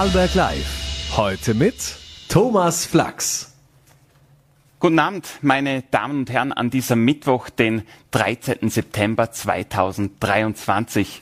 Vorarlberg Live. Heute mit Thomas Flachs. Guten Abend, meine Damen und Herren, an diesem Mittwoch, den 13. September 2023.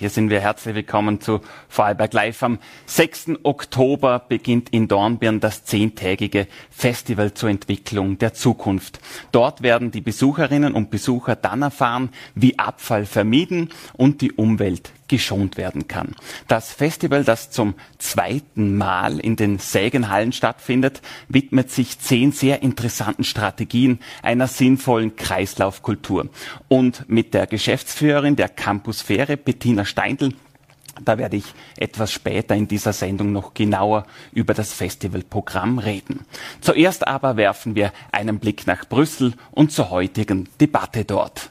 Hier sind wir herzlich willkommen zu Vorarlberg Live. Am 6. Oktober beginnt in Dornbirn das zehntägige Festival zur Entwicklung der Zukunft. Dort werden die Besucherinnen und Besucher dann erfahren, wie Abfall vermieden und die Umwelt geschont werden kann. Das Festival, das zum zweiten Mal in den Sägenhallen stattfindet, widmet sich zehn sehr interessanten Strategien einer sinnvollen Kreislaufkultur. Und mit der Geschäftsführerin der Campusphäre, Bettina Steindl, da werde ich etwas später in dieser Sendung noch genauer über das Festivalprogramm reden. Zuerst aber werfen wir einen Blick nach Brüssel und zur heutigen Debatte dort.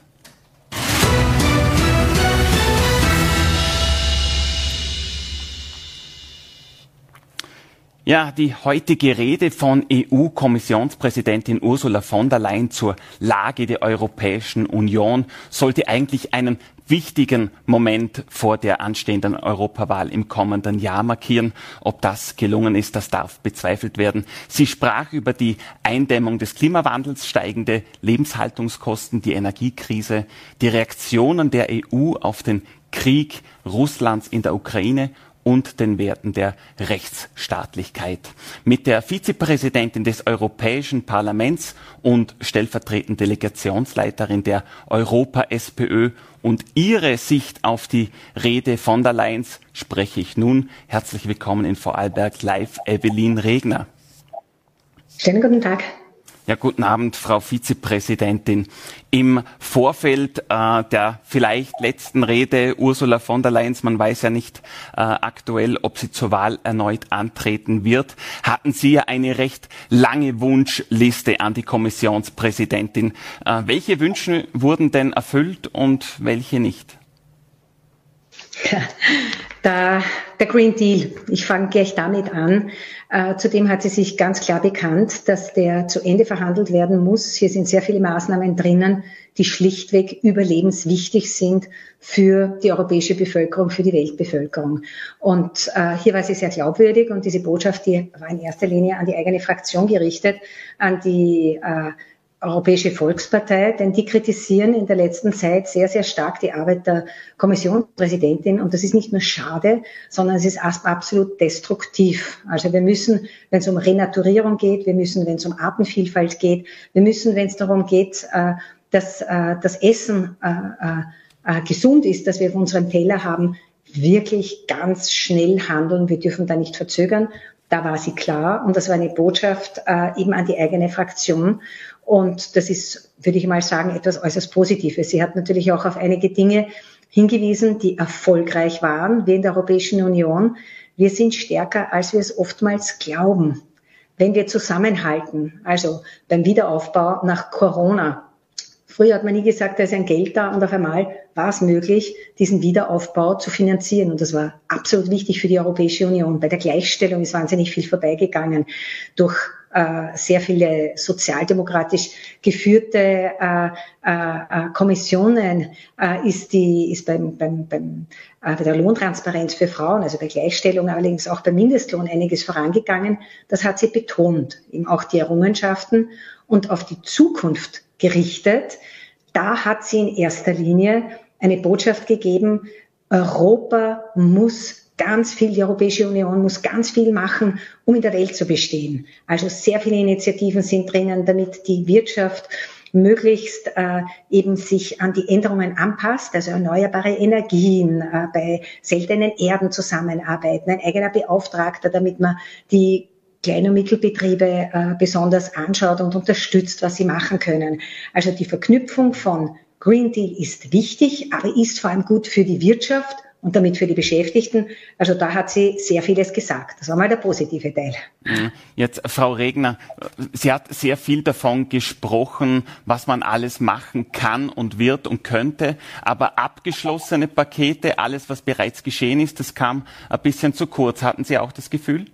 Ja, die heutige Rede von EU-Kommissionspräsidentin Ursula von der Leyen zur Lage der Europäischen Union sollte eigentlich einen wichtigen Moment vor der anstehenden Europawahl im kommenden Jahr markieren. Ob das gelungen ist, das darf bezweifelt werden. Sie sprach über die Eindämmung des Klimawandels, steigende Lebenshaltungskosten, die Energiekrise, die Reaktionen der EU auf den Krieg Russlands in der Ukraine und den Werten der Rechtsstaatlichkeit. Mit der Vizepräsidentin des Europäischen Parlaments und stellvertretende Delegationsleiterin der Europa-SPÖ und ihre Sicht auf die Rede von der Leyen spreche ich nun. Herzlich willkommen in Vorarlberg live, Evelyn Regner. Schönen guten Tag. Ja, guten Abend, Frau Vizepräsidentin. Im Vorfeld äh, der vielleicht letzten Rede Ursula von der Leyen, man weiß ja nicht äh, aktuell, ob sie zur Wahl erneut antreten wird, hatten Sie ja eine recht lange Wunschliste an die Kommissionspräsidentin. Äh, welche Wünsche wurden denn erfüllt und welche nicht? der, der Green Deal, ich fange gleich damit an. Äh, zudem hat sie sich ganz klar bekannt, dass der zu Ende verhandelt werden muss. Hier sind sehr viele Maßnahmen drinnen, die schlichtweg überlebenswichtig sind für die europäische Bevölkerung, für die Weltbevölkerung. Und äh, hier war sie sehr glaubwürdig und diese Botschaft, die war in erster Linie an die eigene Fraktion gerichtet, an die äh, Europäische Volkspartei, denn die kritisieren in der letzten Zeit sehr, sehr stark die Arbeit der Kommissionspräsidentin. Und das ist nicht nur schade, sondern es ist absolut destruktiv. Also wir müssen, wenn es um Renaturierung geht, wir müssen, wenn es um Artenvielfalt geht, wir müssen, wenn es darum geht, äh, dass äh, das Essen äh, gesund ist, dass wir auf unserem Teller haben, wirklich ganz schnell handeln. Wir dürfen da nicht verzögern. Da war sie klar und das war eine Botschaft eben an die eigene Fraktion. Und das ist, würde ich mal sagen, etwas äußerst Positives. Sie hat natürlich auch auf einige Dinge hingewiesen, die erfolgreich waren, wie in der Europäischen Union. Wir sind stärker, als wir es oftmals glauben. Wenn wir zusammenhalten, also beim Wiederaufbau nach Corona. Früher hat man nie gesagt, da ist ein Geld da und auf einmal war es möglich, diesen Wiederaufbau zu finanzieren. Und das war absolut wichtig für die Europäische Union. Bei der Gleichstellung ist wahnsinnig viel vorbeigegangen durch äh, sehr viele sozialdemokratisch geführte äh, äh, äh, Kommissionen äh, ist die ist beim, beim, beim bei der Lohntransparenz für Frauen, also bei Gleichstellung allerdings auch beim Mindestlohn einiges vorangegangen. Das hat sie betont, eben auch die Errungenschaften und auf die Zukunft gerichtet. Da hat sie in erster Linie eine Botschaft gegeben, Europa muss ganz viel, die Europäische Union muss ganz viel machen, um in der Welt zu bestehen. Also sehr viele Initiativen sind drinnen, damit die Wirtschaft möglichst äh, eben sich an die Änderungen anpasst, also erneuerbare Energien, äh, bei seltenen Erden zusammenarbeiten, ein eigener Beauftragter, damit man die Klein- und Mittelbetriebe äh, besonders anschaut und unterstützt, was sie machen können. Also die Verknüpfung von Green Deal ist wichtig, aber ist vor allem gut für die Wirtschaft und damit für die Beschäftigten. Also da hat sie sehr vieles gesagt. Das war mal der positive Teil. Mhm. Jetzt, Frau Regner, sie hat sehr viel davon gesprochen, was man alles machen kann und wird und könnte, aber abgeschlossene Pakete, alles, was bereits geschehen ist, das kam ein bisschen zu kurz. Hatten Sie auch das Gefühl?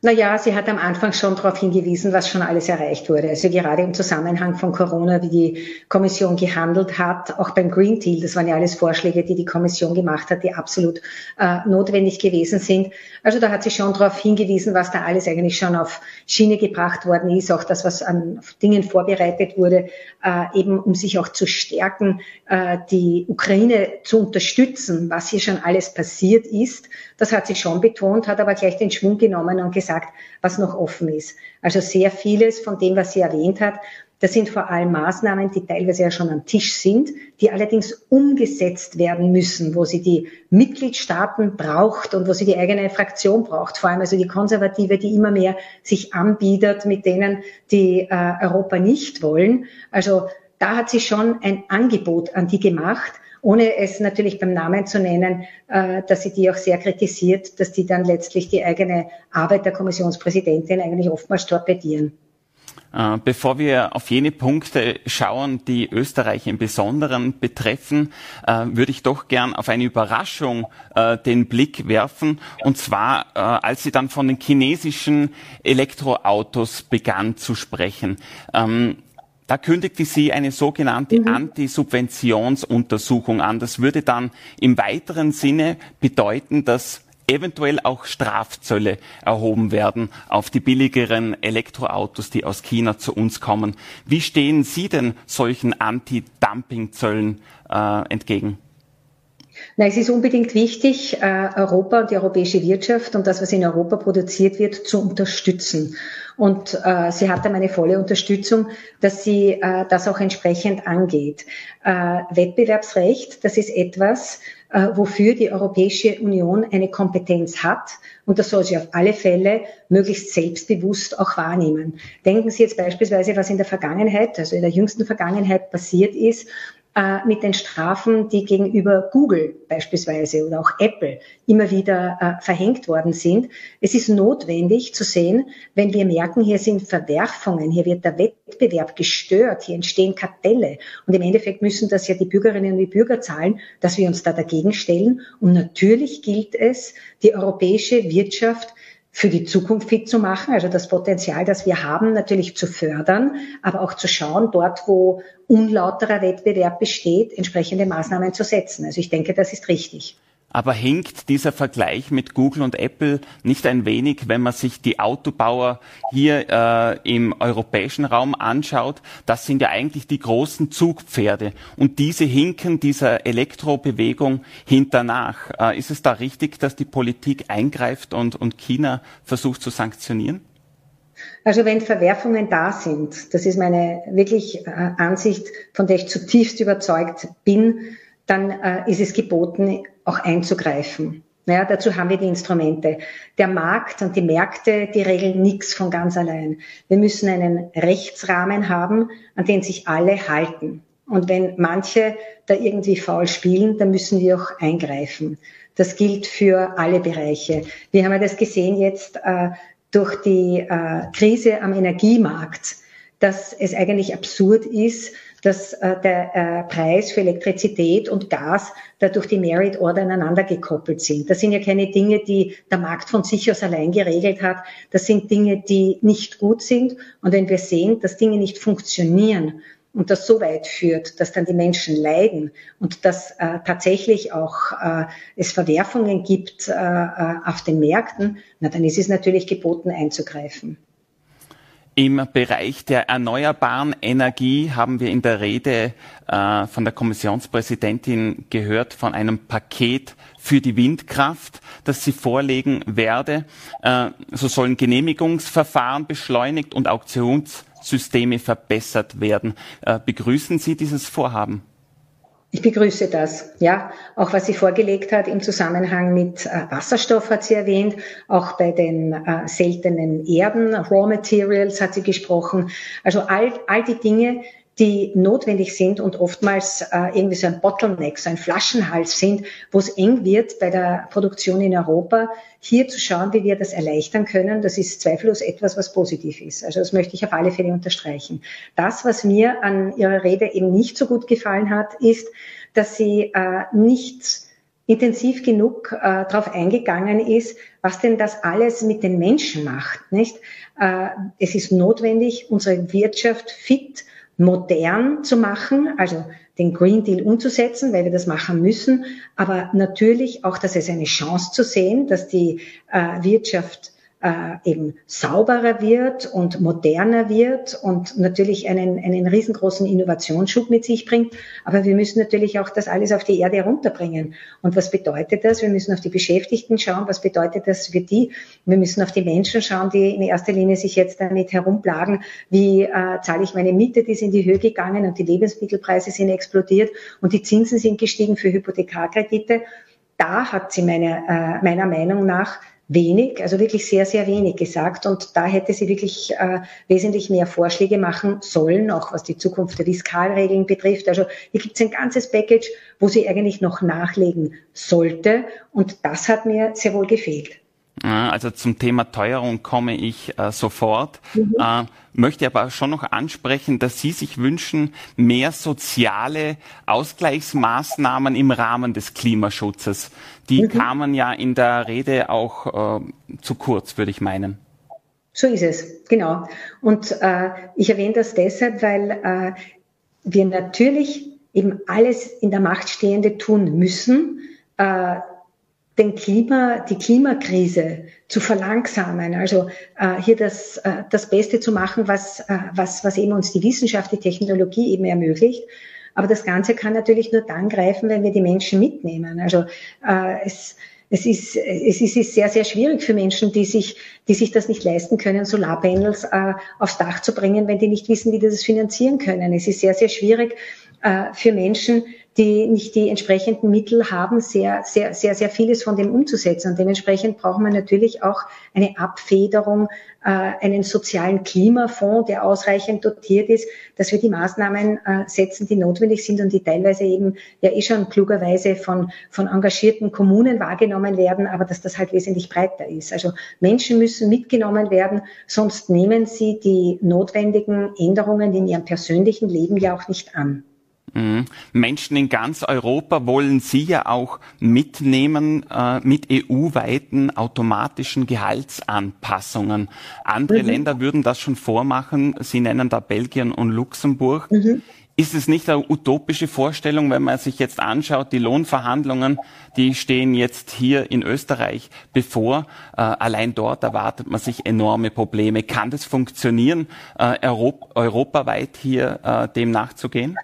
Naja, sie hat am Anfang schon darauf hingewiesen, was schon alles erreicht wurde. Also gerade im Zusammenhang von Corona, wie die Kommission gehandelt hat, auch beim Green Deal, das waren ja alles Vorschläge, die die Kommission gemacht hat, die absolut äh, notwendig gewesen sind. Also da hat sie schon darauf hingewiesen, was da alles eigentlich schon auf Schiene gebracht worden ist, auch das, was an Dingen vorbereitet wurde, äh, eben um sich auch zu stärken, äh, die Ukraine zu unterstützen, was hier schon alles passiert ist. Das hat sie schon betont, hat aber gleich den Schwung genommen und gesagt, gesagt, was noch offen ist. Also sehr vieles von dem, was sie erwähnt hat, das sind vor allem Maßnahmen, die teilweise ja schon am Tisch sind, die allerdings umgesetzt werden müssen, wo sie die Mitgliedstaaten braucht und wo sie die eigene Fraktion braucht. Vor allem also die Konservative, die immer mehr sich anbietet mit denen, die äh, Europa nicht wollen. Also da hat sie schon ein Angebot an die gemacht ohne es natürlich beim Namen zu nennen, äh, dass sie die auch sehr kritisiert, dass die dann letztlich die eigene Arbeit der Kommissionspräsidentin eigentlich oftmals torpedieren. Äh, bevor wir auf jene Punkte schauen, die Österreich im Besonderen betreffen, äh, würde ich doch gern auf eine Überraschung den Blick werfen. Und zwar, als sie dann von den chinesischen Elektroautos begann zu sprechen. Da kündigte sie eine sogenannte mhm. Antisubventionsuntersuchung an. Das würde dann im weiteren Sinne bedeuten, dass eventuell auch Strafzölle erhoben werden auf die billigeren Elektroautos, die aus China zu uns kommen. Wie stehen Sie denn solchen Anti-Dumping-Zöllen äh, entgegen? Na, es ist unbedingt wichtig, äh, Europa und die europäische Wirtschaft und das, was in Europa produziert wird, zu unterstützen. Und äh, sie hat da meine volle Unterstützung, dass sie äh, das auch entsprechend angeht. Äh, Wettbewerbsrecht, das ist etwas, äh, wofür die Europäische Union eine Kompetenz hat. Und das soll sie auf alle Fälle möglichst selbstbewusst auch wahrnehmen. Denken Sie jetzt beispielsweise, was in der Vergangenheit, also in der jüngsten Vergangenheit passiert ist, äh, mit den Strafen, die gegenüber Google beispielsweise oder auch Apple immer wieder äh, verhängt worden sind. Es ist notwendig zu sehen, wenn wir merken, hier sind Verwerfungen, hier wird der Wettbewerb gestört, hier entstehen Kartelle und im Endeffekt müssen das ja die Bürgerinnen und die Bürger zahlen, dass wir uns da dagegen stellen. Und natürlich gilt es, die europäische Wirtschaft für die Zukunft fit zu machen, also das Potenzial, das wir haben, natürlich zu fördern, aber auch zu schauen, dort, wo unlauterer Wettbewerb besteht, entsprechende Maßnahmen zu setzen. Also ich denke, das ist richtig. Aber hinkt dieser Vergleich mit Google und Apple nicht ein wenig, wenn man sich die Autobauer hier äh, im europäischen Raum anschaut? Das sind ja eigentlich die großen Zugpferde und diese hinken dieser Elektrobewegung hinternach. Äh, ist es da richtig, dass die Politik eingreift und, und China versucht zu sanktionieren? Also wenn Verwerfungen da sind, das ist meine wirklich äh, Ansicht, von der ich zutiefst überzeugt bin, dann äh, ist es geboten, auch einzugreifen. Naja, dazu haben wir die Instrumente. Der Markt und die Märkte, die regeln nichts von ganz allein. Wir müssen einen Rechtsrahmen haben, an den sich alle halten. Und wenn manche da irgendwie faul spielen, dann müssen wir auch eingreifen. Das gilt für alle Bereiche. Wir haben ja das gesehen jetzt äh, durch die äh, Krise am Energiemarkt, dass es eigentlich absurd ist, dass äh, der äh, Preis für Elektrizität und Gas dadurch die Merit Order aneinander gekoppelt sind. Das sind ja keine Dinge, die der Markt von sich aus allein geregelt hat. Das sind Dinge, die nicht gut sind. Und wenn wir sehen, dass Dinge nicht funktionieren, und das so weit führt, dass dann die Menschen leiden und dass äh, tatsächlich auch äh, es Verwerfungen gibt äh, äh auf den Märkten, na dann ist es natürlich geboten einzugreifen. Im Bereich der erneuerbaren Energie haben wir in der Rede äh, von der Kommissionspräsidentin gehört von einem Paket für die Windkraft, das sie vorlegen werde. Äh, so sollen Genehmigungsverfahren beschleunigt und Auktionssysteme verbessert werden. Äh, begrüßen Sie dieses Vorhaben? Ich begrüße das. Ja, auch was sie vorgelegt hat im Zusammenhang mit äh, Wasserstoff hat sie erwähnt, auch bei den äh, seltenen Erden, Raw Materials hat sie gesprochen. Also all, all die Dinge, die notwendig sind und oftmals äh, irgendwie so ein Bottleneck, so ein Flaschenhals sind, wo es eng wird bei der Produktion in Europa. Hier zu schauen, wie wir das erleichtern können, das ist zweifellos etwas, was positiv ist. Also das möchte ich auf alle Fälle unterstreichen. Das, was mir an Ihrer Rede eben nicht so gut gefallen hat, ist, dass sie äh, nicht intensiv genug äh, darauf eingegangen ist, was denn das alles mit den Menschen macht. Nicht? Äh, es ist notwendig, unsere Wirtschaft fit, modern zu machen, also den Green Deal umzusetzen, weil wir das machen müssen, aber natürlich auch, dass es eine Chance zu sehen, dass die äh, Wirtschaft äh, eben sauberer wird und moderner wird und natürlich einen, einen riesengroßen Innovationsschub mit sich bringt. Aber wir müssen natürlich auch das alles auf die Erde herunterbringen. Und was bedeutet das? Wir müssen auf die Beschäftigten schauen. Was bedeutet das für die? Wir müssen auf die Menschen schauen, die in erster Linie sich jetzt damit herumplagen. Wie äh, zahle ich meine Miete? Die sind in die Höhe gegangen und die Lebensmittelpreise sind explodiert und die Zinsen sind gestiegen für Hypothekarkredite. Da hat sie meine, äh, meiner Meinung nach wenig, also wirklich sehr, sehr wenig gesagt. Und da hätte sie wirklich äh, wesentlich mehr Vorschläge machen sollen, auch was die Zukunft der Fiskalregeln betrifft. Also hier gibt es ein ganzes Package, wo sie eigentlich noch nachlegen sollte. Und das hat mir sehr wohl gefehlt. Also zum Thema Teuerung komme ich äh, sofort. Mhm. Äh, möchte aber schon noch ansprechen, dass Sie sich wünschen, mehr soziale Ausgleichsmaßnahmen im Rahmen des Klimaschutzes. Die mhm. kamen ja in der Rede auch äh, zu kurz, würde ich meinen. So ist es, genau. Und äh, ich erwähne das deshalb, weil äh, wir natürlich eben alles in der Macht Stehende tun müssen, äh, den Klima, die Klimakrise zu verlangsamen, also äh, hier das, äh, das Beste zu machen, was, äh, was, was eben uns die Wissenschaft, die Technologie eben ermöglicht. Aber das Ganze kann natürlich nur dann greifen, wenn wir die Menschen mitnehmen. Also äh, es, es ist, es ist sehr, sehr schwierig für Menschen, die sich, die sich das nicht leisten können, Solarpanels äh, aufs Dach zu bringen, wenn die nicht wissen, wie die das finanzieren können. Es ist sehr, sehr schwierig äh, für Menschen, die nicht die entsprechenden Mittel haben, sehr, sehr, sehr, sehr vieles von dem umzusetzen. Und dementsprechend braucht man natürlich auch eine Abfederung, äh, einen sozialen Klimafonds, der ausreichend dotiert ist, dass wir die Maßnahmen äh, setzen, die notwendig sind und die teilweise eben ja eh schon klugerweise von, von engagierten Kommunen wahrgenommen werden, aber dass das halt wesentlich breiter ist. Also Menschen müssen mitgenommen werden, sonst nehmen sie die notwendigen Änderungen in ihrem persönlichen Leben ja auch nicht an. Mhm. Menschen in ganz Europa wollen Sie ja auch mitnehmen äh, mit EU-weiten automatischen Gehaltsanpassungen. Andere mhm. Länder würden das schon vormachen. Sie nennen da Belgien und Luxemburg. Mhm. Ist es nicht eine utopische Vorstellung, wenn man sich jetzt anschaut, die Lohnverhandlungen, die stehen jetzt hier in Österreich bevor. Äh, allein dort erwartet man sich enorme Probleme. Kann das funktionieren, äh, Europ europaweit hier äh, dem nachzugehen?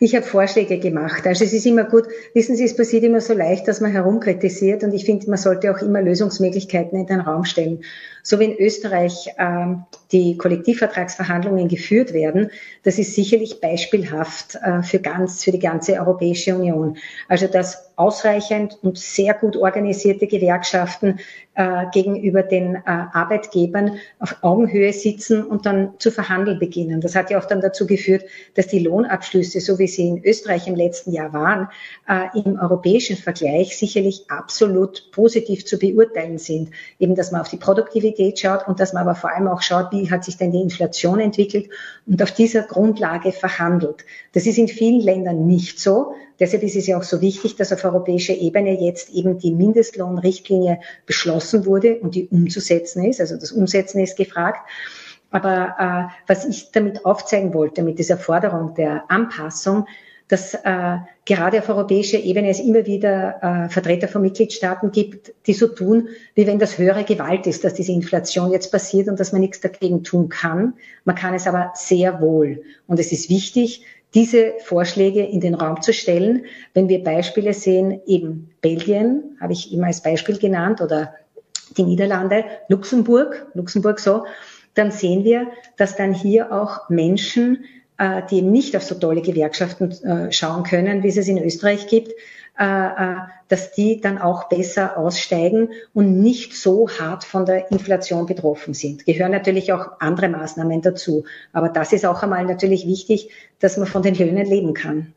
Ich habe Vorschläge gemacht. Also es ist immer gut, wissen Sie, es passiert immer so leicht, dass man herumkritisiert und ich finde, man sollte auch immer Lösungsmöglichkeiten in den Raum stellen. So wie in Österreich ähm, die Kollektivvertragsverhandlungen geführt werden, das ist sicherlich beispielhaft äh, für ganz, für die ganze Europäische Union. Also dass ausreichend und sehr gut organisierte Gewerkschaften äh, gegenüber den äh, Arbeitgebern auf Augenhöhe sitzen und dann zu verhandeln beginnen. Das hat ja auch dann dazu geführt, dass die Lohnabschlüsse, so wie sie in Österreich im letzten Jahr waren, im europäischen Vergleich sicherlich absolut positiv zu beurteilen sind. Eben, dass man auf die Produktivität schaut und dass man aber vor allem auch schaut, wie hat sich denn die Inflation entwickelt und auf dieser Grundlage verhandelt. Das ist in vielen Ländern nicht so. Deshalb ist es ja auch so wichtig, dass auf europäischer Ebene jetzt eben die Mindestlohnrichtlinie beschlossen wurde und die umzusetzen ist. Also das Umsetzen ist gefragt. Aber äh, was ich damit aufzeigen wollte, mit dieser Forderung der Anpassung, dass äh, gerade auf europäischer Ebene es immer wieder äh, Vertreter von Mitgliedstaaten gibt, die so tun, wie wenn das höhere Gewalt ist, dass diese Inflation jetzt passiert und dass man nichts dagegen tun kann. Man kann es aber sehr wohl. Und es ist wichtig, diese Vorschläge in den Raum zu stellen. Wenn wir Beispiele sehen, eben Belgien, habe ich immer als Beispiel genannt, oder die Niederlande, Luxemburg, Luxemburg so, dann sehen wir, dass dann hier auch Menschen, die eben nicht auf so tolle Gewerkschaften äh, schauen können, wie es es in Österreich gibt, äh, dass die dann auch besser aussteigen und nicht so hart von der Inflation betroffen sind. Gehören natürlich auch andere Maßnahmen dazu. Aber das ist auch einmal natürlich wichtig, dass man von den Löhnen leben kann.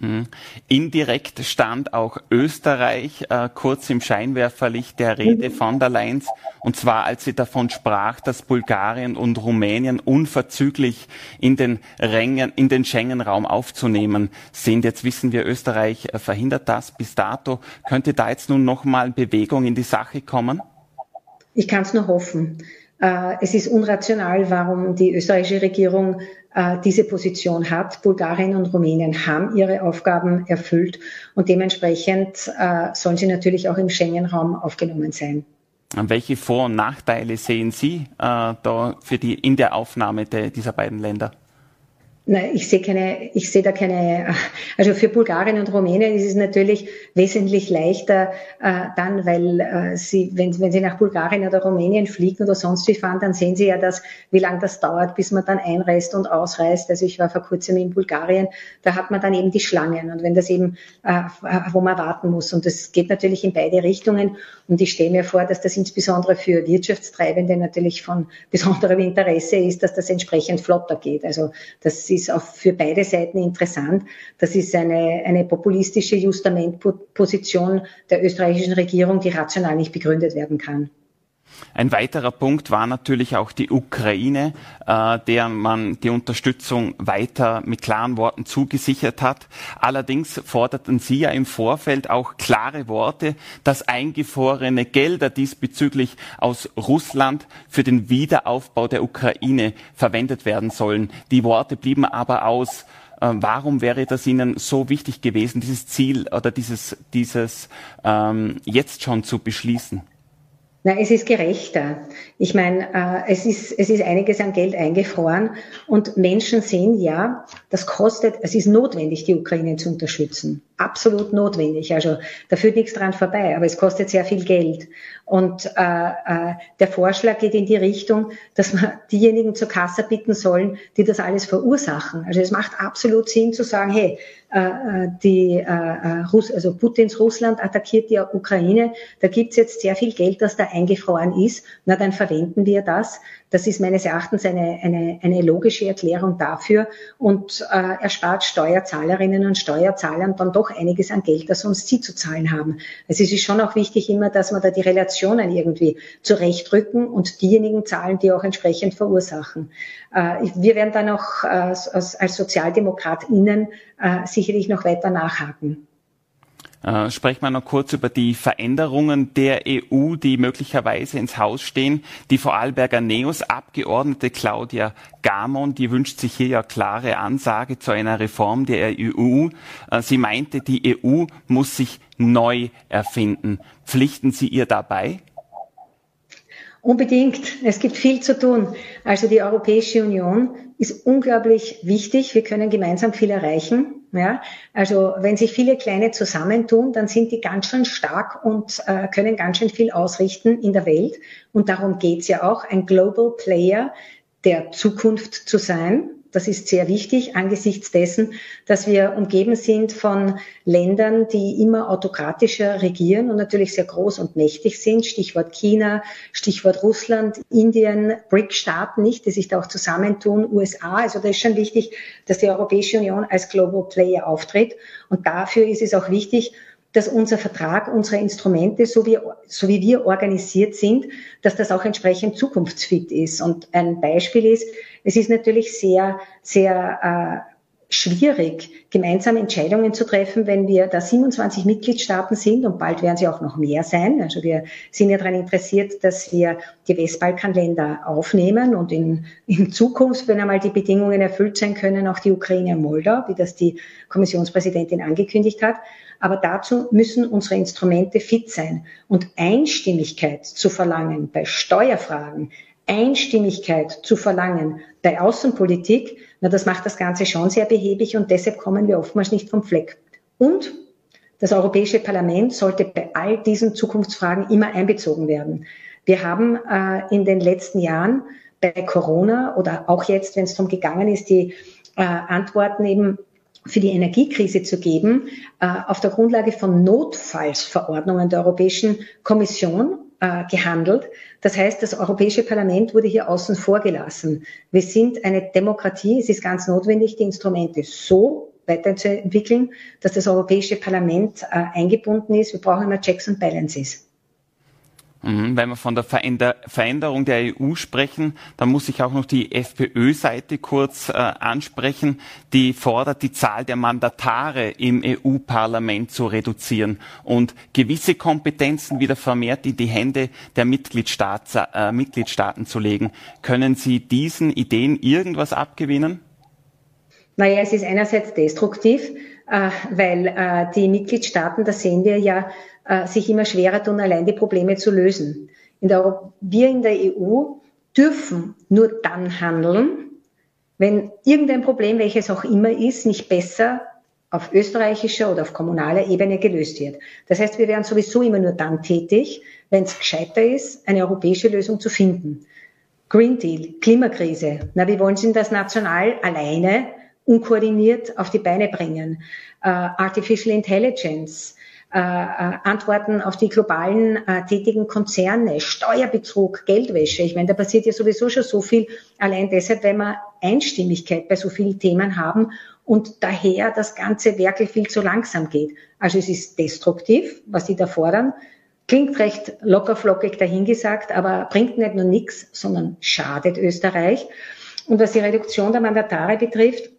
Mhm. Indirekt stand auch Österreich äh, kurz im Scheinwerferlicht der Rede mhm. von der Leyen, und zwar als sie davon sprach, dass Bulgarien und Rumänien unverzüglich in den Rängen, in den Schengen-Raum aufzunehmen sind. Jetzt wissen wir, Österreich äh, verhindert das bis dato. Könnte da jetzt nun nochmal Bewegung in die Sache kommen? Ich kann es nur hoffen. Äh, es ist unrational, warum die österreichische Regierung äh, diese Position hat. Bulgarien und Rumänien haben ihre Aufgaben erfüllt und dementsprechend äh, sollen sie natürlich auch im Schengen-Raum aufgenommen sein. Welche Vor- und Nachteile sehen Sie da für die in der Aufnahme dieser beiden Länder? Nein, ich sehe keine, ich sehe da keine, also für Bulgarien und Rumänien ist es natürlich wesentlich leichter äh, dann, weil äh, sie, wenn, wenn sie nach Bulgarien oder Rumänien fliegen oder sonst wie fahren, dann sehen sie ja das, wie lange das dauert, bis man dann einreist und ausreist. Also ich war vor kurzem in Bulgarien, da hat man dann eben die Schlangen und wenn das eben, äh, wo man warten muss und das geht natürlich in beide Richtungen und ich stelle mir vor, dass das insbesondere für Wirtschaftstreibende natürlich von besonderem Interesse ist, dass das entsprechend flotter geht. Also das ist auch für beide Seiten interessant. Das ist eine, eine populistische Justamentposition der österreichischen Regierung, die rational nicht begründet werden kann. Ein weiterer Punkt war natürlich auch die Ukraine, äh, der man die Unterstützung weiter mit klaren Worten zugesichert hat. Allerdings forderten Sie ja im Vorfeld auch klare Worte, dass eingefrorene Gelder diesbezüglich aus Russland für den Wiederaufbau der Ukraine verwendet werden sollen. Die Worte blieben aber aus. Äh, warum wäre das Ihnen so wichtig gewesen, dieses Ziel oder dieses, dieses ähm, jetzt schon zu beschließen? Na, es ist gerechter. Ich meine, äh, es, ist, es ist einiges an Geld eingefroren und Menschen sehen ja, das kostet, es ist notwendig, die Ukraine zu unterstützen. Absolut notwendig. Also da führt nichts dran vorbei, aber es kostet sehr viel Geld. Und äh, äh, der Vorschlag geht in die Richtung, dass man diejenigen zur Kasse bitten sollen, die das alles verursachen. Also es macht absolut Sinn zu sagen, hey, äh, äh die äh, äh, Russ also Putins Russland attackiert die Ukraine, da gibt's jetzt sehr viel Geld, das da eingefroren ist. Na, dann verwenden wir das. Das ist meines Erachtens eine, eine, eine logische Erklärung dafür und äh, erspart Steuerzahlerinnen und Steuerzahlern dann doch einiges an Geld, das sonst sie zu zahlen haben. Also es ist schon auch wichtig immer, dass man da die Relationen irgendwie zurechtrücken und diejenigen zahlen, die auch entsprechend verursachen. Äh, wir werden dann auch äh, als, als SozialdemokratInnen äh, sicherlich noch weiter nachhaken. Äh, sprechen wir noch kurz über die Veränderungen der EU, die möglicherweise ins Haus stehen. Die Vorarlberger Neos-Abgeordnete Claudia Gamon, die wünscht sich hier ja klare Ansage zu einer Reform der EU. Äh, sie meinte, die EU muss sich neu erfinden. Pflichten Sie ihr dabei? Unbedingt. Es gibt viel zu tun. Also die Europäische Union ist unglaublich wichtig. Wir können gemeinsam viel erreichen. Ja, also wenn sich viele kleine zusammentun, dann sind die ganz schön stark und äh, können ganz schön viel ausrichten in der Welt. Und darum geht's ja auch, ein Global Player der Zukunft zu sein. Das ist sehr wichtig angesichts dessen, dass wir umgeben sind von Ländern, die immer autokratischer regieren und natürlich sehr groß und mächtig sind. Stichwort China, Stichwort Russland, Indien, BRIC-Staaten nicht, die sich da auch zusammentun, USA. Also da ist schon wichtig, dass die Europäische Union als Global Player auftritt. Und dafür ist es auch wichtig, dass unser Vertrag, unsere Instrumente, so wie, so wie wir organisiert sind, dass das auch entsprechend zukunftsfit ist. Und ein Beispiel ist, es ist natürlich sehr, sehr äh, schwierig, gemeinsam Entscheidungen zu treffen, wenn wir da 27 Mitgliedstaaten sind und bald werden sie auch noch mehr sein. Also wir sind ja daran interessiert, dass wir die Westbalkanländer aufnehmen und in, in Zukunft, wenn einmal die Bedingungen erfüllt sein können, auch die Ukraine und Moldau, wie das die Kommissionspräsidentin angekündigt hat. Aber dazu müssen unsere Instrumente fit sein. Und Einstimmigkeit zu verlangen bei Steuerfragen, Einstimmigkeit zu verlangen bei Außenpolitik, na, das macht das Ganze schon sehr behäbig und deshalb kommen wir oftmals nicht vom Fleck. Und das Europäische Parlament sollte bei all diesen Zukunftsfragen immer einbezogen werden. Wir haben äh, in den letzten Jahren bei Corona oder auch jetzt, wenn es darum gegangen ist, die äh, Antworten eben für die Energiekrise zu geben, äh, auf der Grundlage von Notfallsverordnungen der Europäischen Kommission äh, gehandelt. Das heißt, das Europäische Parlament wurde hier außen vor gelassen. Wir sind eine Demokratie. Es ist ganz notwendig, die Instrumente so weiterzuentwickeln, dass das Europäische Parlament äh, eingebunden ist. Wir brauchen immer Checks and Balances. Mhm, wenn wir von der Veränderung der EU sprechen, dann muss ich auch noch die FPÖ-Seite kurz äh, ansprechen, die fordert, die Zahl der Mandatare im EU-Parlament zu reduzieren und gewisse Kompetenzen wieder vermehrt in die Hände der Mitgliedstaat, äh, Mitgliedstaaten zu legen. Können Sie diesen Ideen irgendwas abgewinnen? Naja, es ist einerseits destruktiv, äh, weil äh, die Mitgliedstaaten, das sehen wir ja, äh, sich immer schwerer tun, allein die Probleme zu lösen. In der, wir in der EU dürfen nur dann handeln, wenn irgendein Problem, welches auch immer ist, nicht besser auf österreichischer oder auf kommunaler Ebene gelöst wird. Das heißt, wir wären sowieso immer nur dann tätig, wenn es gescheiter ist, eine europäische Lösung zu finden. Green Deal, Klimakrise. Na, wie wollen Sie das national alleine unkoordiniert auf die Beine bringen? Uh, Artificial Intelligence, äh, äh, Antworten auf die globalen äh, tätigen Konzerne, Steuerbetrug, Geldwäsche. Ich meine, da passiert ja sowieso schon so viel, allein deshalb, weil wir Einstimmigkeit bei so vielen Themen haben und daher das ganze Werkel viel zu langsam geht. Also es ist destruktiv, was die da fordern. Klingt recht lockerflockig dahingesagt, aber bringt nicht nur nichts, sondern schadet Österreich. Und was die Reduktion der Mandatare betrifft,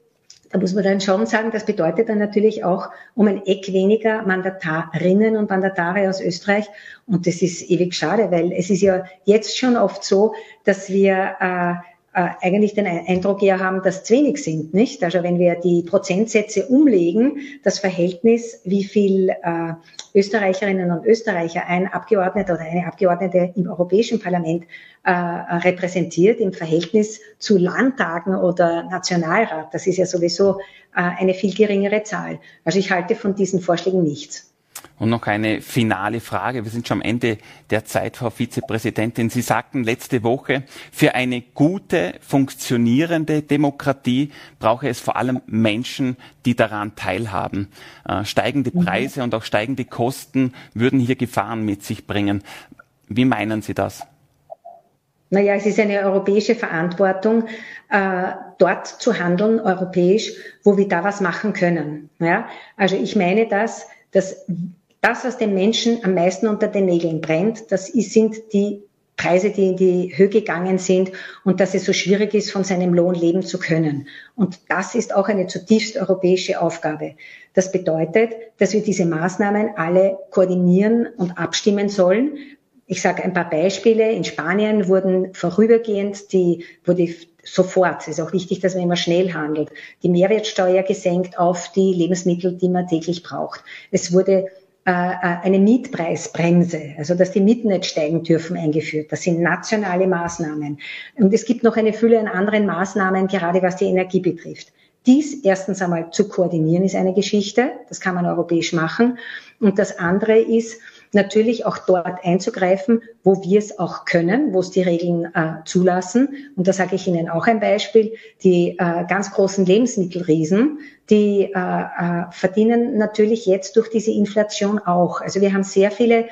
da muss man dann schon sagen, das bedeutet dann natürlich auch um ein Eck weniger Mandatarinnen und Mandatare aus Österreich. Und das ist ewig schade, weil es ist ja jetzt schon oft so, dass wir äh, eigentlich den Eindruck eher haben, dass zu wenig sind, nicht? Also wenn wir die Prozentsätze umlegen, das Verhältnis, wie viel äh, Österreicherinnen und Österreicher ein Abgeordneter oder eine Abgeordnete im Europäischen Parlament äh, repräsentiert im Verhältnis zu Landtagen oder Nationalrat, das ist ja sowieso äh, eine viel geringere Zahl. Also ich halte von diesen Vorschlägen nichts. Und noch eine finale Frage. Wir sind schon am Ende der Zeit, Frau Vizepräsidentin. Sie sagten letzte Woche, für eine gute, funktionierende Demokratie brauche es vor allem Menschen, die daran teilhaben. Äh, steigende mhm. Preise und auch steigende Kosten würden hier Gefahren mit sich bringen. Wie meinen Sie das? Naja, es ist eine europäische Verantwortung, äh, dort zu handeln, europäisch, wo wir da was machen können. Ja? Also ich meine das, dass das, was den Menschen am meisten unter den Nägeln brennt, das sind die Preise, die in die Höhe gegangen sind und dass es so schwierig ist, von seinem Lohn leben zu können. Und das ist auch eine zutiefst europäische Aufgabe. Das bedeutet, dass wir diese Maßnahmen alle koordinieren und abstimmen sollen. Ich sage ein paar Beispiele. In Spanien wurden vorübergehend die, wurde sofort, es ist auch wichtig, dass man immer schnell handelt, die Mehrwertsteuer gesenkt auf die Lebensmittel, die man täglich braucht. Es wurde äh, äh, eine Mietpreisbremse, also dass die Mieten nicht steigen dürfen, eingeführt. Das sind nationale Maßnahmen. Und es gibt noch eine Fülle an anderen Maßnahmen, gerade was die Energie betrifft. Dies erstens einmal zu koordinieren ist eine Geschichte, das kann man europäisch machen. Und das andere ist, natürlich auch dort einzugreifen, wo wir es auch können, wo es die Regeln äh, zulassen. Und da sage ich Ihnen auch ein Beispiel. Die äh, ganz großen Lebensmittelriesen, die äh, äh, verdienen natürlich jetzt durch diese Inflation auch. Also wir haben sehr viele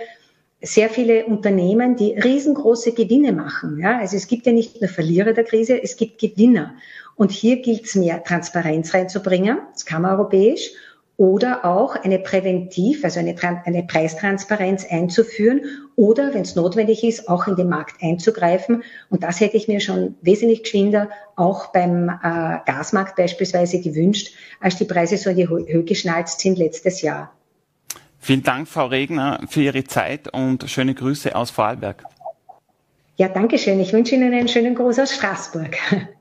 sehr viele Unternehmen, die riesengroße Gewinne machen. Ja? Also es gibt ja nicht nur Verlierer der Krise, es gibt Gewinner. Und hier gilt es mehr Transparenz reinzubringen, das kann man europäisch, oder auch eine Präventiv, also eine, eine Preistransparenz einzuführen oder, wenn es notwendig ist, auch in den Markt einzugreifen. Und das hätte ich mir schon wesentlich geschwinder auch beim äh, Gasmarkt beispielsweise gewünscht, als die Preise so in die Höhe geschnalzt sind letztes Jahr. Vielen Dank, Frau Regner, für Ihre Zeit und schöne Grüße aus Vorarlberg. Ja, danke schön. Ich wünsche Ihnen einen schönen Gruß aus Straßburg.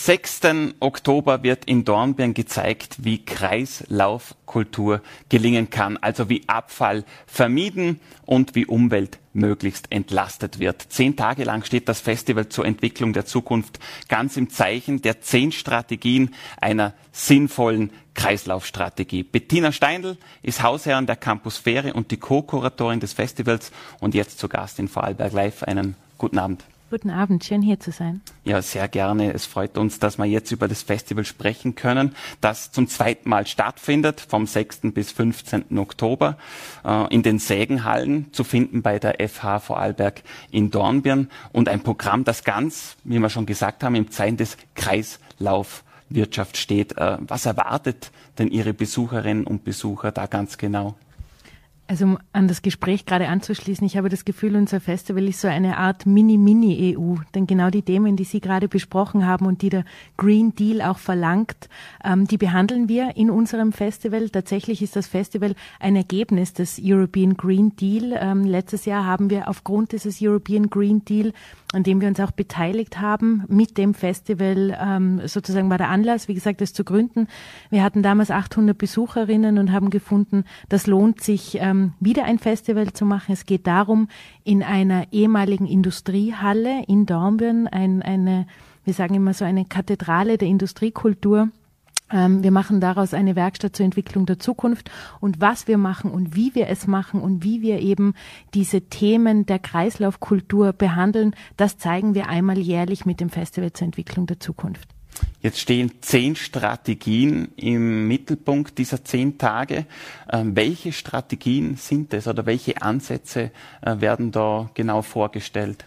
Ab 6. Oktober wird in Dornbirn gezeigt, wie Kreislaufkultur gelingen kann, also wie Abfall vermieden und wie Umwelt möglichst entlastet wird. Zehn Tage lang steht das Festival zur Entwicklung der Zukunft ganz im Zeichen der zehn Strategien einer sinnvollen Kreislaufstrategie. Bettina Steindl ist Hausherrin der Campusphäre und die Co-Kuratorin des Festivals und jetzt zu Gast in Vorarlberg Live. Einen guten Abend. Guten Abend, schön hier zu sein. Ja, sehr gerne. Es freut uns, dass wir jetzt über das Festival sprechen können, das zum zweiten Mal stattfindet, vom 6. bis 15. Oktober äh, in den Sägenhallen zu finden bei der FH Vorarlberg in Dornbirn und ein Programm, das ganz, wie wir schon gesagt haben, im Zeichen des Kreislauf Wirtschaft steht. Äh, was erwartet denn Ihre Besucherinnen und Besucher da ganz genau? Also um an das Gespräch gerade anzuschließen, ich habe das Gefühl, unser Festival ist so eine Art Mini-Mini-EU. Denn genau die Themen, die Sie gerade besprochen haben und die der Green Deal auch verlangt, ähm, die behandeln wir in unserem Festival. Tatsächlich ist das Festival ein Ergebnis des European Green Deal. Ähm, letztes Jahr haben wir aufgrund dieses European Green Deal an dem wir uns auch beteiligt haben, mit dem Festival ähm, sozusagen war der Anlass, wie gesagt, es zu gründen. Wir hatten damals 800 Besucherinnen und haben gefunden, das lohnt sich, ähm, wieder ein Festival zu machen. Es geht darum, in einer ehemaligen Industriehalle in Dornbirn, ein, eine, wir sagen immer so eine Kathedrale der Industriekultur, wir machen daraus eine Werkstatt zur Entwicklung der Zukunft und was wir machen und wie wir es machen und wie wir eben diese Themen der Kreislaufkultur behandeln, das zeigen wir einmal jährlich mit dem Festival zur Entwicklung der Zukunft. Jetzt stehen zehn Strategien im Mittelpunkt dieser zehn Tage. Ähm, welche Strategien sind es oder welche Ansätze äh, werden da genau vorgestellt?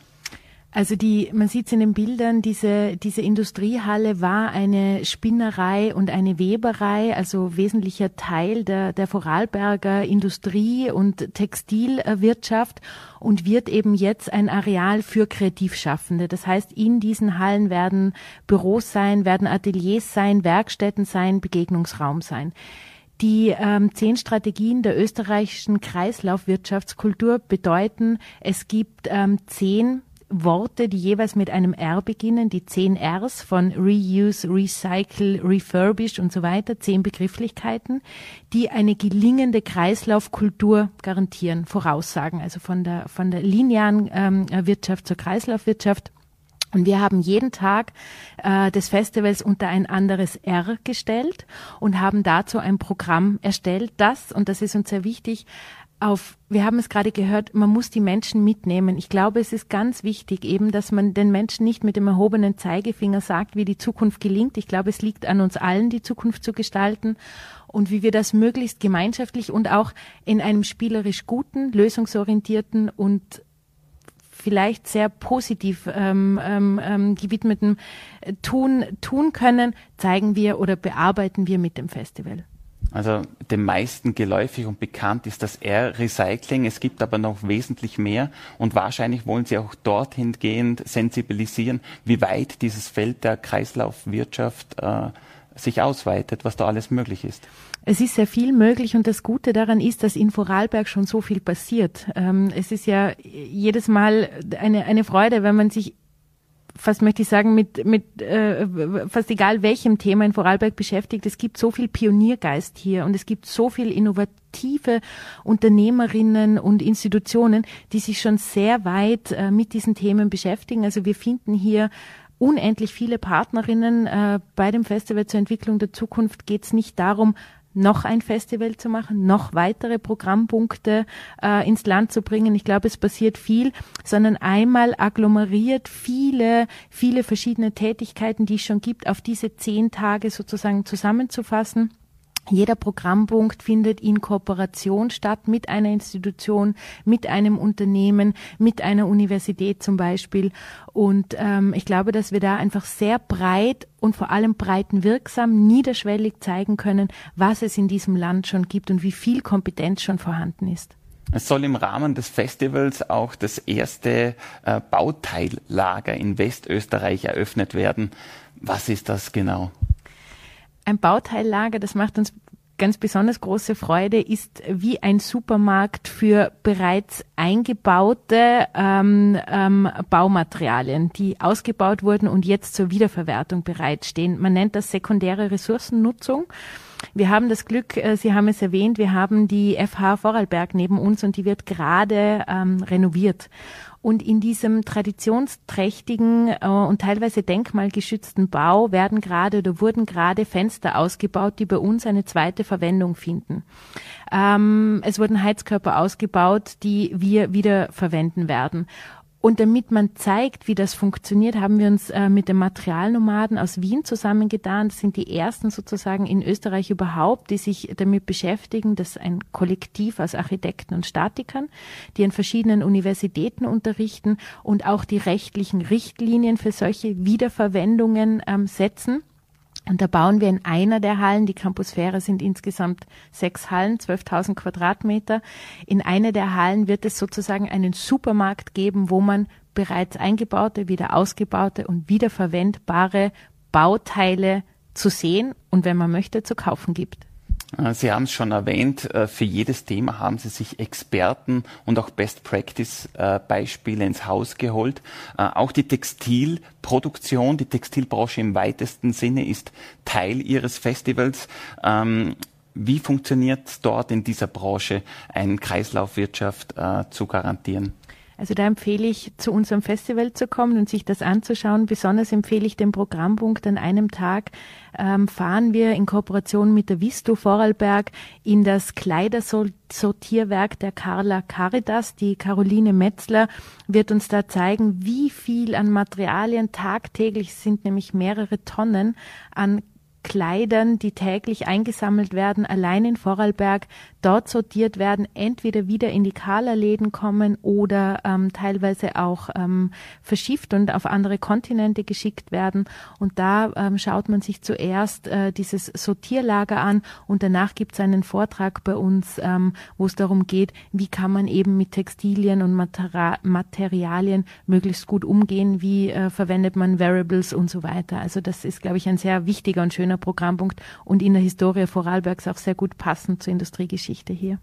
Also die, man sieht es in den Bildern, diese, diese Industriehalle war eine Spinnerei und eine Weberei, also wesentlicher Teil der, der Vorarlberger Industrie- und Textilwirtschaft und wird eben jetzt ein Areal für Kreativschaffende. Das heißt, in diesen Hallen werden Büros sein, werden Ateliers sein, Werkstätten sein, Begegnungsraum sein. Die ähm, zehn Strategien der österreichischen Kreislaufwirtschaftskultur bedeuten, es gibt ähm, zehn Worte, die jeweils mit einem R beginnen, die zehn Rs von Reuse, Recycle, Refurbish und so weiter, zehn Begrifflichkeiten, die eine gelingende Kreislaufkultur garantieren, voraussagen, also von der, von der linearen ähm, Wirtschaft zur Kreislaufwirtschaft. Und wir haben jeden Tag äh, des Festivals unter ein anderes R gestellt und haben dazu ein Programm erstellt, das, und das ist uns sehr wichtig, auf, wir haben es gerade gehört, man muss die Menschen mitnehmen. Ich glaube, es ist ganz wichtig eben, dass man den Menschen nicht mit dem erhobenen Zeigefinger sagt, wie die Zukunft gelingt. Ich glaube, es liegt an uns allen, die Zukunft zu gestalten und wie wir das möglichst gemeinschaftlich und auch in einem spielerisch guten, lösungsorientierten und vielleicht sehr positiv ähm, ähm, ähm gewidmeten äh, tun, tun können, zeigen wir oder bearbeiten wir mit dem Festival. Also den meisten geläufig und bekannt ist das R-Recycling. Es gibt aber noch wesentlich mehr und wahrscheinlich wollen Sie auch dorthin gehend sensibilisieren, wie weit dieses Feld der Kreislaufwirtschaft äh, sich ausweitet, was da alles möglich ist. Es ist sehr viel möglich und das Gute daran ist, dass in Vorarlberg schon so viel passiert. Ähm, es ist ja jedes Mal eine, eine Freude, wenn man sich fast möchte ich sagen, mit, mit äh, fast egal welchem Thema in Vorarlberg beschäftigt. Es gibt so viel Pioniergeist hier und es gibt so viel innovative Unternehmerinnen und Institutionen, die sich schon sehr weit äh, mit diesen Themen beschäftigen. Also wir finden hier unendlich viele Partnerinnen. Äh, bei dem Festival zur Entwicklung der Zukunft geht es nicht darum, noch ein Festival zu machen, noch weitere Programmpunkte äh, ins Land zu bringen. Ich glaube, es passiert viel, sondern einmal agglomeriert viele, viele verschiedene Tätigkeiten, die es schon gibt, auf diese zehn Tage sozusagen zusammenzufassen jeder Programmpunkt findet in Kooperation statt mit einer Institution, mit einem Unternehmen, mit einer Universität zum Beispiel. Und ähm, ich glaube, dass wir da einfach sehr breit und vor allem breitenwirksam, niederschwellig zeigen können, was es in diesem Land schon gibt und wie viel Kompetenz schon vorhanden ist. Es soll im Rahmen des Festivals auch das erste äh, Bauteillager in Westösterreich eröffnet werden. Was ist das genau? Ein Bauteillager, das macht uns ganz besonders große Freude, ist wie ein Supermarkt für bereits eingebaute ähm, ähm, Baumaterialien, die ausgebaut wurden und jetzt zur Wiederverwertung bereitstehen. Man nennt das sekundäre Ressourcennutzung. Wir haben das Glück, äh, Sie haben es erwähnt, wir haben die FH Vorarlberg neben uns und die wird gerade ähm, renoviert. Und in diesem traditionsträchtigen äh, und teilweise denkmalgeschützten Bau werden gerade oder wurden gerade Fenster ausgebaut, die bei uns eine zweite Verwendung finden. Ähm, es wurden Heizkörper ausgebaut, die wir wieder verwenden werden. Und damit man zeigt, wie das funktioniert, haben wir uns äh, mit den Materialnomaden aus Wien zusammengetan. Das sind die ersten sozusagen in Österreich überhaupt, die sich damit beschäftigen. Das ist ein Kollektiv aus Architekten und Statikern, die an verschiedenen Universitäten unterrichten und auch die rechtlichen Richtlinien für solche Wiederverwendungen ähm, setzen. Und da bauen wir in einer der Hallen, die Campusphäre sind insgesamt sechs Hallen, 12.000 Quadratmeter. In einer der Hallen wird es sozusagen einen Supermarkt geben, wo man bereits eingebaute, wieder ausgebaute und wiederverwendbare Bauteile zu sehen und wenn man möchte, zu kaufen gibt. Äh, Sie haben es schon erwähnt, äh, für jedes Thema haben Sie sich Experten und auch Best-Practice-Beispiele ins Haus geholt. Äh, auch die Textilproduktion, die Textilbranche im weitesten Sinne ist Teil Ihres Festivals. Ähm, wie funktioniert es dort in dieser Branche, eine Kreislaufwirtschaft zu garantieren? Also da empfehle ich, zu unserem Festival zu kommen und sich das anzuschauen. Besonders empfehle ich den Programmpunkt an einem Tag. Ähm, fahren wir in Kooperation mit der Visto Vorarlberg in das Kleidersortierwerk der Carla Caritas. Die Caroline Metzler wird uns da zeigen, wie viel an Materialien tagtäglich sind, nämlich mehrere Tonnen an Kleidern, die täglich eingesammelt werden, allein in Vorarlberg, dort sortiert werden, entweder wieder in die Kala-Läden kommen oder ähm, teilweise auch ähm, verschifft und auf andere Kontinente geschickt werden. Und da ähm, schaut man sich zuerst äh, dieses Sortierlager an und danach gibt es einen Vortrag bei uns, ähm, wo es darum geht, wie kann man eben mit Textilien und Materi Materialien möglichst gut umgehen, wie äh, verwendet man Variables und so weiter. Also das ist, glaube ich, ein sehr wichtiger und schöner Programmpunkt und in der Historie Vorarlbergs auch sehr gut passend zur Industriegeschichte hier.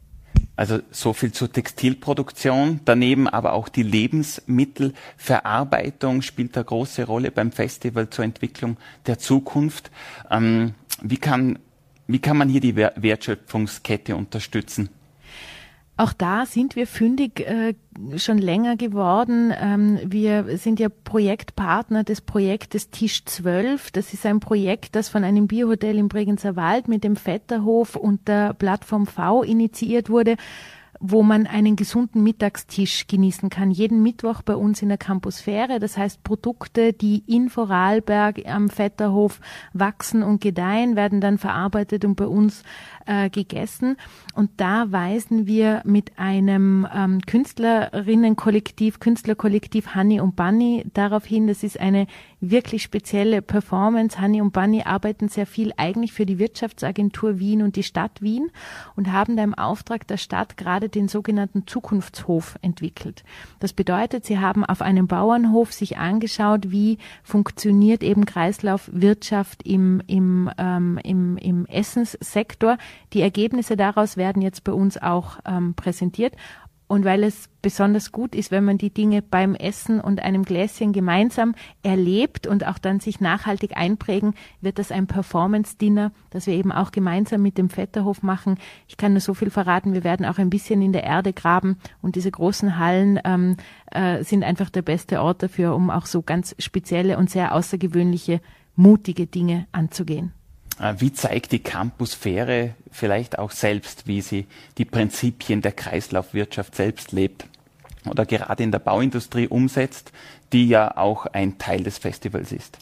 Also so viel zur Textilproduktion, daneben aber auch die Lebensmittelverarbeitung spielt eine große Rolle beim Festival zur Entwicklung der Zukunft. Ähm, wie, kann, wie kann man hier die Wertschöpfungskette unterstützen? Auch da sind wir fündig äh, schon länger geworden. Ähm, wir sind ja Projektpartner des Projektes Tisch 12. Das ist ein Projekt, das von einem Biohotel im Bregenzer Wald mit dem Vetterhof und der Plattform V initiiert wurde wo man einen gesunden Mittagstisch genießen kann. Jeden Mittwoch bei uns in der Campusphäre. Das heißt, Produkte, die in Vorarlberg am Vetterhof wachsen und gedeihen, werden dann verarbeitet und bei uns äh, gegessen. Und da weisen wir mit einem ähm, Künstlerinnenkollektiv, Künstlerkollektiv Honey und Bunny darauf hin. Das ist eine wirklich spezielle Performance. Honey und Bunny arbeiten sehr viel eigentlich für die Wirtschaftsagentur Wien und die Stadt Wien und haben da im Auftrag der Stadt gerade den sogenannten Zukunftshof entwickelt. Das bedeutet, sie haben auf einem Bauernhof sich angeschaut, wie funktioniert eben Kreislaufwirtschaft im, im, ähm, im, im Essenssektor. Die Ergebnisse daraus werden jetzt bei uns auch ähm, präsentiert. Und weil es besonders gut ist, wenn man die Dinge beim Essen und einem Gläschen gemeinsam erlebt und auch dann sich nachhaltig einprägen, wird das ein Performance-Dinner, das wir eben auch gemeinsam mit dem Vetterhof machen. Ich kann nur so viel verraten, wir werden auch ein bisschen in der Erde graben und diese großen Hallen ähm, äh, sind einfach der beste Ort dafür, um auch so ganz spezielle und sehr außergewöhnliche, mutige Dinge anzugehen. Äh, wie zeigt die Campusphäre vielleicht auch selbst, wie sie die Prinzipien der Kreislaufwirtschaft selbst lebt oder gerade in der Bauindustrie umsetzt, die ja auch ein Teil des Festivals ist?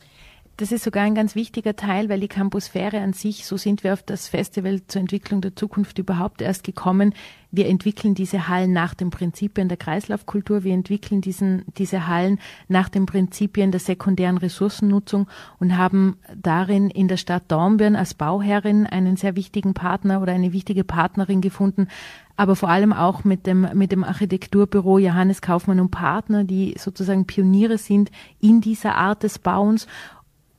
Das ist sogar ein ganz wichtiger Teil, weil die Campusphäre an sich, so sind wir auf das Festival zur Entwicklung der Zukunft überhaupt erst gekommen. Wir entwickeln diese Hallen nach den Prinzipien der Kreislaufkultur. Wir entwickeln diesen, diese Hallen nach den Prinzipien der sekundären Ressourcennutzung und haben darin in der Stadt Dornbirn als Bauherrin einen sehr wichtigen Partner oder eine wichtige Partnerin gefunden, aber vor allem auch mit dem, mit dem Architekturbüro Johannes Kaufmann und Partner, die sozusagen Pioniere sind in dieser Art des Bauens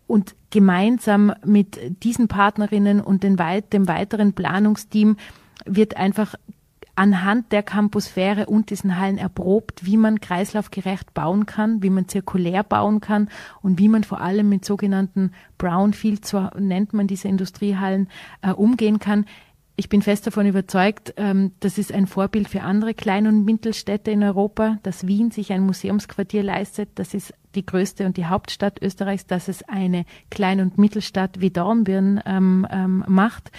und gemeinsam mit diesen Partnerinnen und dem weiteren Planungsteam wird einfach anhand der Campusphäre und diesen Hallen erprobt, wie man kreislaufgerecht bauen kann, wie man zirkulär bauen kann und wie man vor allem mit sogenannten Brownfields, so nennt man diese Industriehallen, äh, umgehen kann. Ich bin fest davon überzeugt, ähm, das ist ein Vorbild für andere Klein- und Mittelstädte in Europa, dass Wien sich ein Museumsquartier leistet. Das ist die größte und die Hauptstadt Österreichs, dass es eine Klein- und Mittelstadt wie Dornbirn ähm, ähm, macht,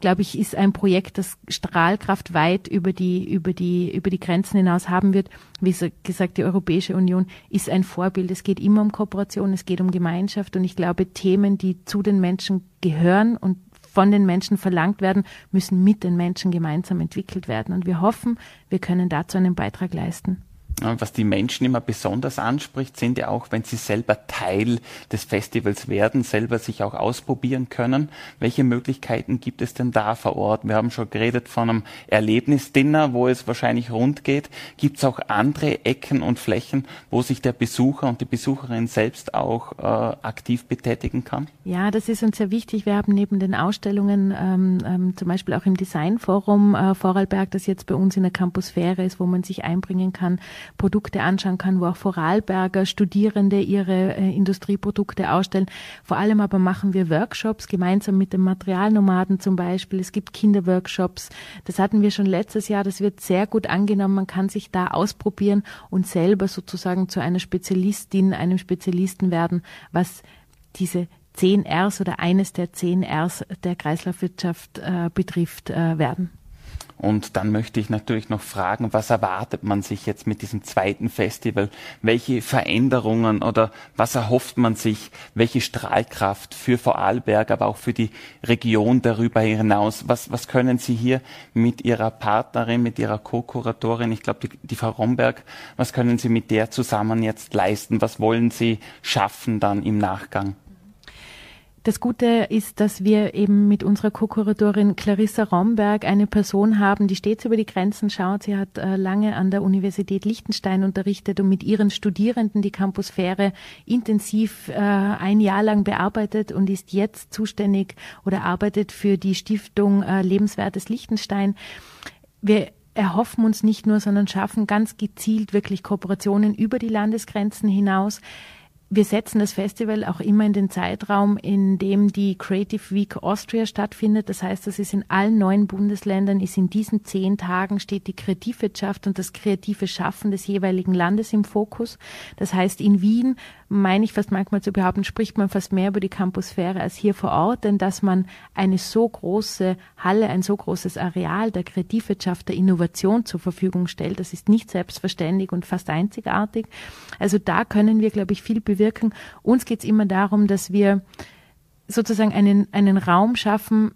glaube ich, ist ein Projekt, das Strahlkraft weit über die, über die, über die Grenzen hinaus haben wird. Wie gesagt, die Europäische Union ist ein Vorbild. Es geht immer um Kooperation, es geht um Gemeinschaft und ich glaube, Themen, die zu den Menschen gehören und von den Menschen verlangt werden, müssen mit den Menschen gemeinsam entwickelt werden. Und wir hoffen, wir können dazu einen Beitrag leisten. Was die Menschen immer besonders anspricht, sind ja auch, wenn sie selber Teil des Festivals werden, selber sich auch ausprobieren können. Welche Möglichkeiten gibt es denn da vor Ort? Wir haben schon geredet von einem Erlebnisdinner, wo es wahrscheinlich rund geht. Gibt es auch andere Ecken und Flächen, wo sich der Besucher und die Besucherin selbst auch äh, aktiv betätigen kann? Ja, das ist uns sehr wichtig. Wir haben neben den Ausstellungen ähm, ähm, zum Beispiel auch im Designforum äh, Vorarlberg, das jetzt bei uns in der Campusphäre ist, wo man sich einbringen kann, Produkte anschauen kann, wo auch Vorarlberger Studierende ihre äh, Industrieprodukte ausstellen. Vor allem aber machen wir Workshops gemeinsam mit den Materialnomaden zum Beispiel. Es gibt Kinderworkshops. Das hatten wir schon letztes Jahr. Das wird sehr gut angenommen. Man kann sich da ausprobieren und selber sozusagen zu einer Spezialistin, einem Spezialisten werden, was diese 10 Rs oder eines der 10 Rs der Kreislaufwirtschaft äh, betrifft, äh, werden. Und dann möchte ich natürlich noch fragen, was erwartet man sich jetzt mit diesem zweiten Festival? Welche Veränderungen oder was erhofft man sich? Welche Strahlkraft für Vorarlberg, aber auch für die Region darüber hinaus? Was, was können Sie hier mit Ihrer Partnerin, mit Ihrer Co-Kuratorin, ich glaube, die, die Frau Romberg, was können Sie mit der zusammen jetzt leisten? Was wollen Sie schaffen dann im Nachgang? Das Gute ist, dass wir eben mit unserer Co-Kuratorin Clarissa Romberg eine Person haben, die stets über die Grenzen schaut. Sie hat äh, lange an der Universität Liechtenstein unterrichtet und mit ihren Studierenden die Campusphäre intensiv äh, ein Jahr lang bearbeitet und ist jetzt zuständig oder arbeitet für die Stiftung äh, Lebenswertes Liechtenstein. Wir erhoffen uns nicht nur, sondern schaffen ganz gezielt wirklich Kooperationen über die Landesgrenzen hinaus wir setzen das Festival auch immer in den Zeitraum, in dem die Creative Week Austria stattfindet. Das heißt, das ist in allen neuen Bundesländern, ist in diesen zehn Tagen steht die Kreativwirtschaft und das kreative Schaffen des jeweiligen Landes im Fokus. Das heißt, in Wien meine ich fast manchmal zu behaupten, spricht man fast mehr über die Campusphäre als hier vor Ort, denn dass man eine so große Halle, ein so großes Areal der Kreativwirtschaft, der Innovation zur Verfügung stellt, das ist nicht selbstverständlich und fast einzigartig. Also da können wir, glaube ich, viel bewirken. Uns geht es immer darum, dass wir sozusagen einen, einen Raum schaffen,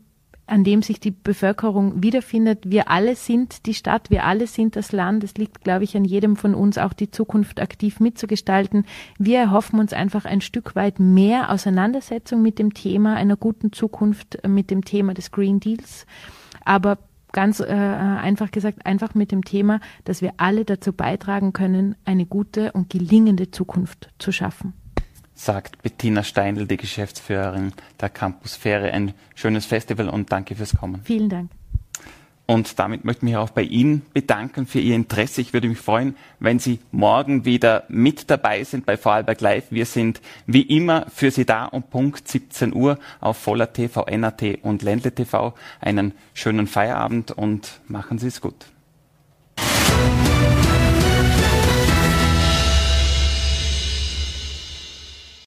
an dem sich die Bevölkerung wiederfindet. Wir alle sind die Stadt, wir alle sind das Land. Es liegt, glaube ich, an jedem von uns, auch die Zukunft aktiv mitzugestalten. Wir erhoffen uns einfach ein Stück weit mehr Auseinandersetzung mit dem Thema einer guten Zukunft, mit dem Thema des Green Deals. Aber ganz äh, einfach gesagt, einfach mit dem Thema, dass wir alle dazu beitragen können, eine gute und gelingende Zukunft zu schaffen sagt Bettina Steindl, die Geschäftsführerin der Campusphäre. Ein schönes Festival und danke fürs Kommen. Vielen Dank. Und damit möchte ich mich auch bei Ihnen bedanken für Ihr Interesse. Ich würde mich freuen, wenn Sie morgen wieder mit dabei sind bei Vorarlberg Live. Wir sind wie immer für Sie da um Punkt 17 Uhr auf Voller TV, NAT und Ländle TV. Einen schönen Feierabend und machen Sie es gut.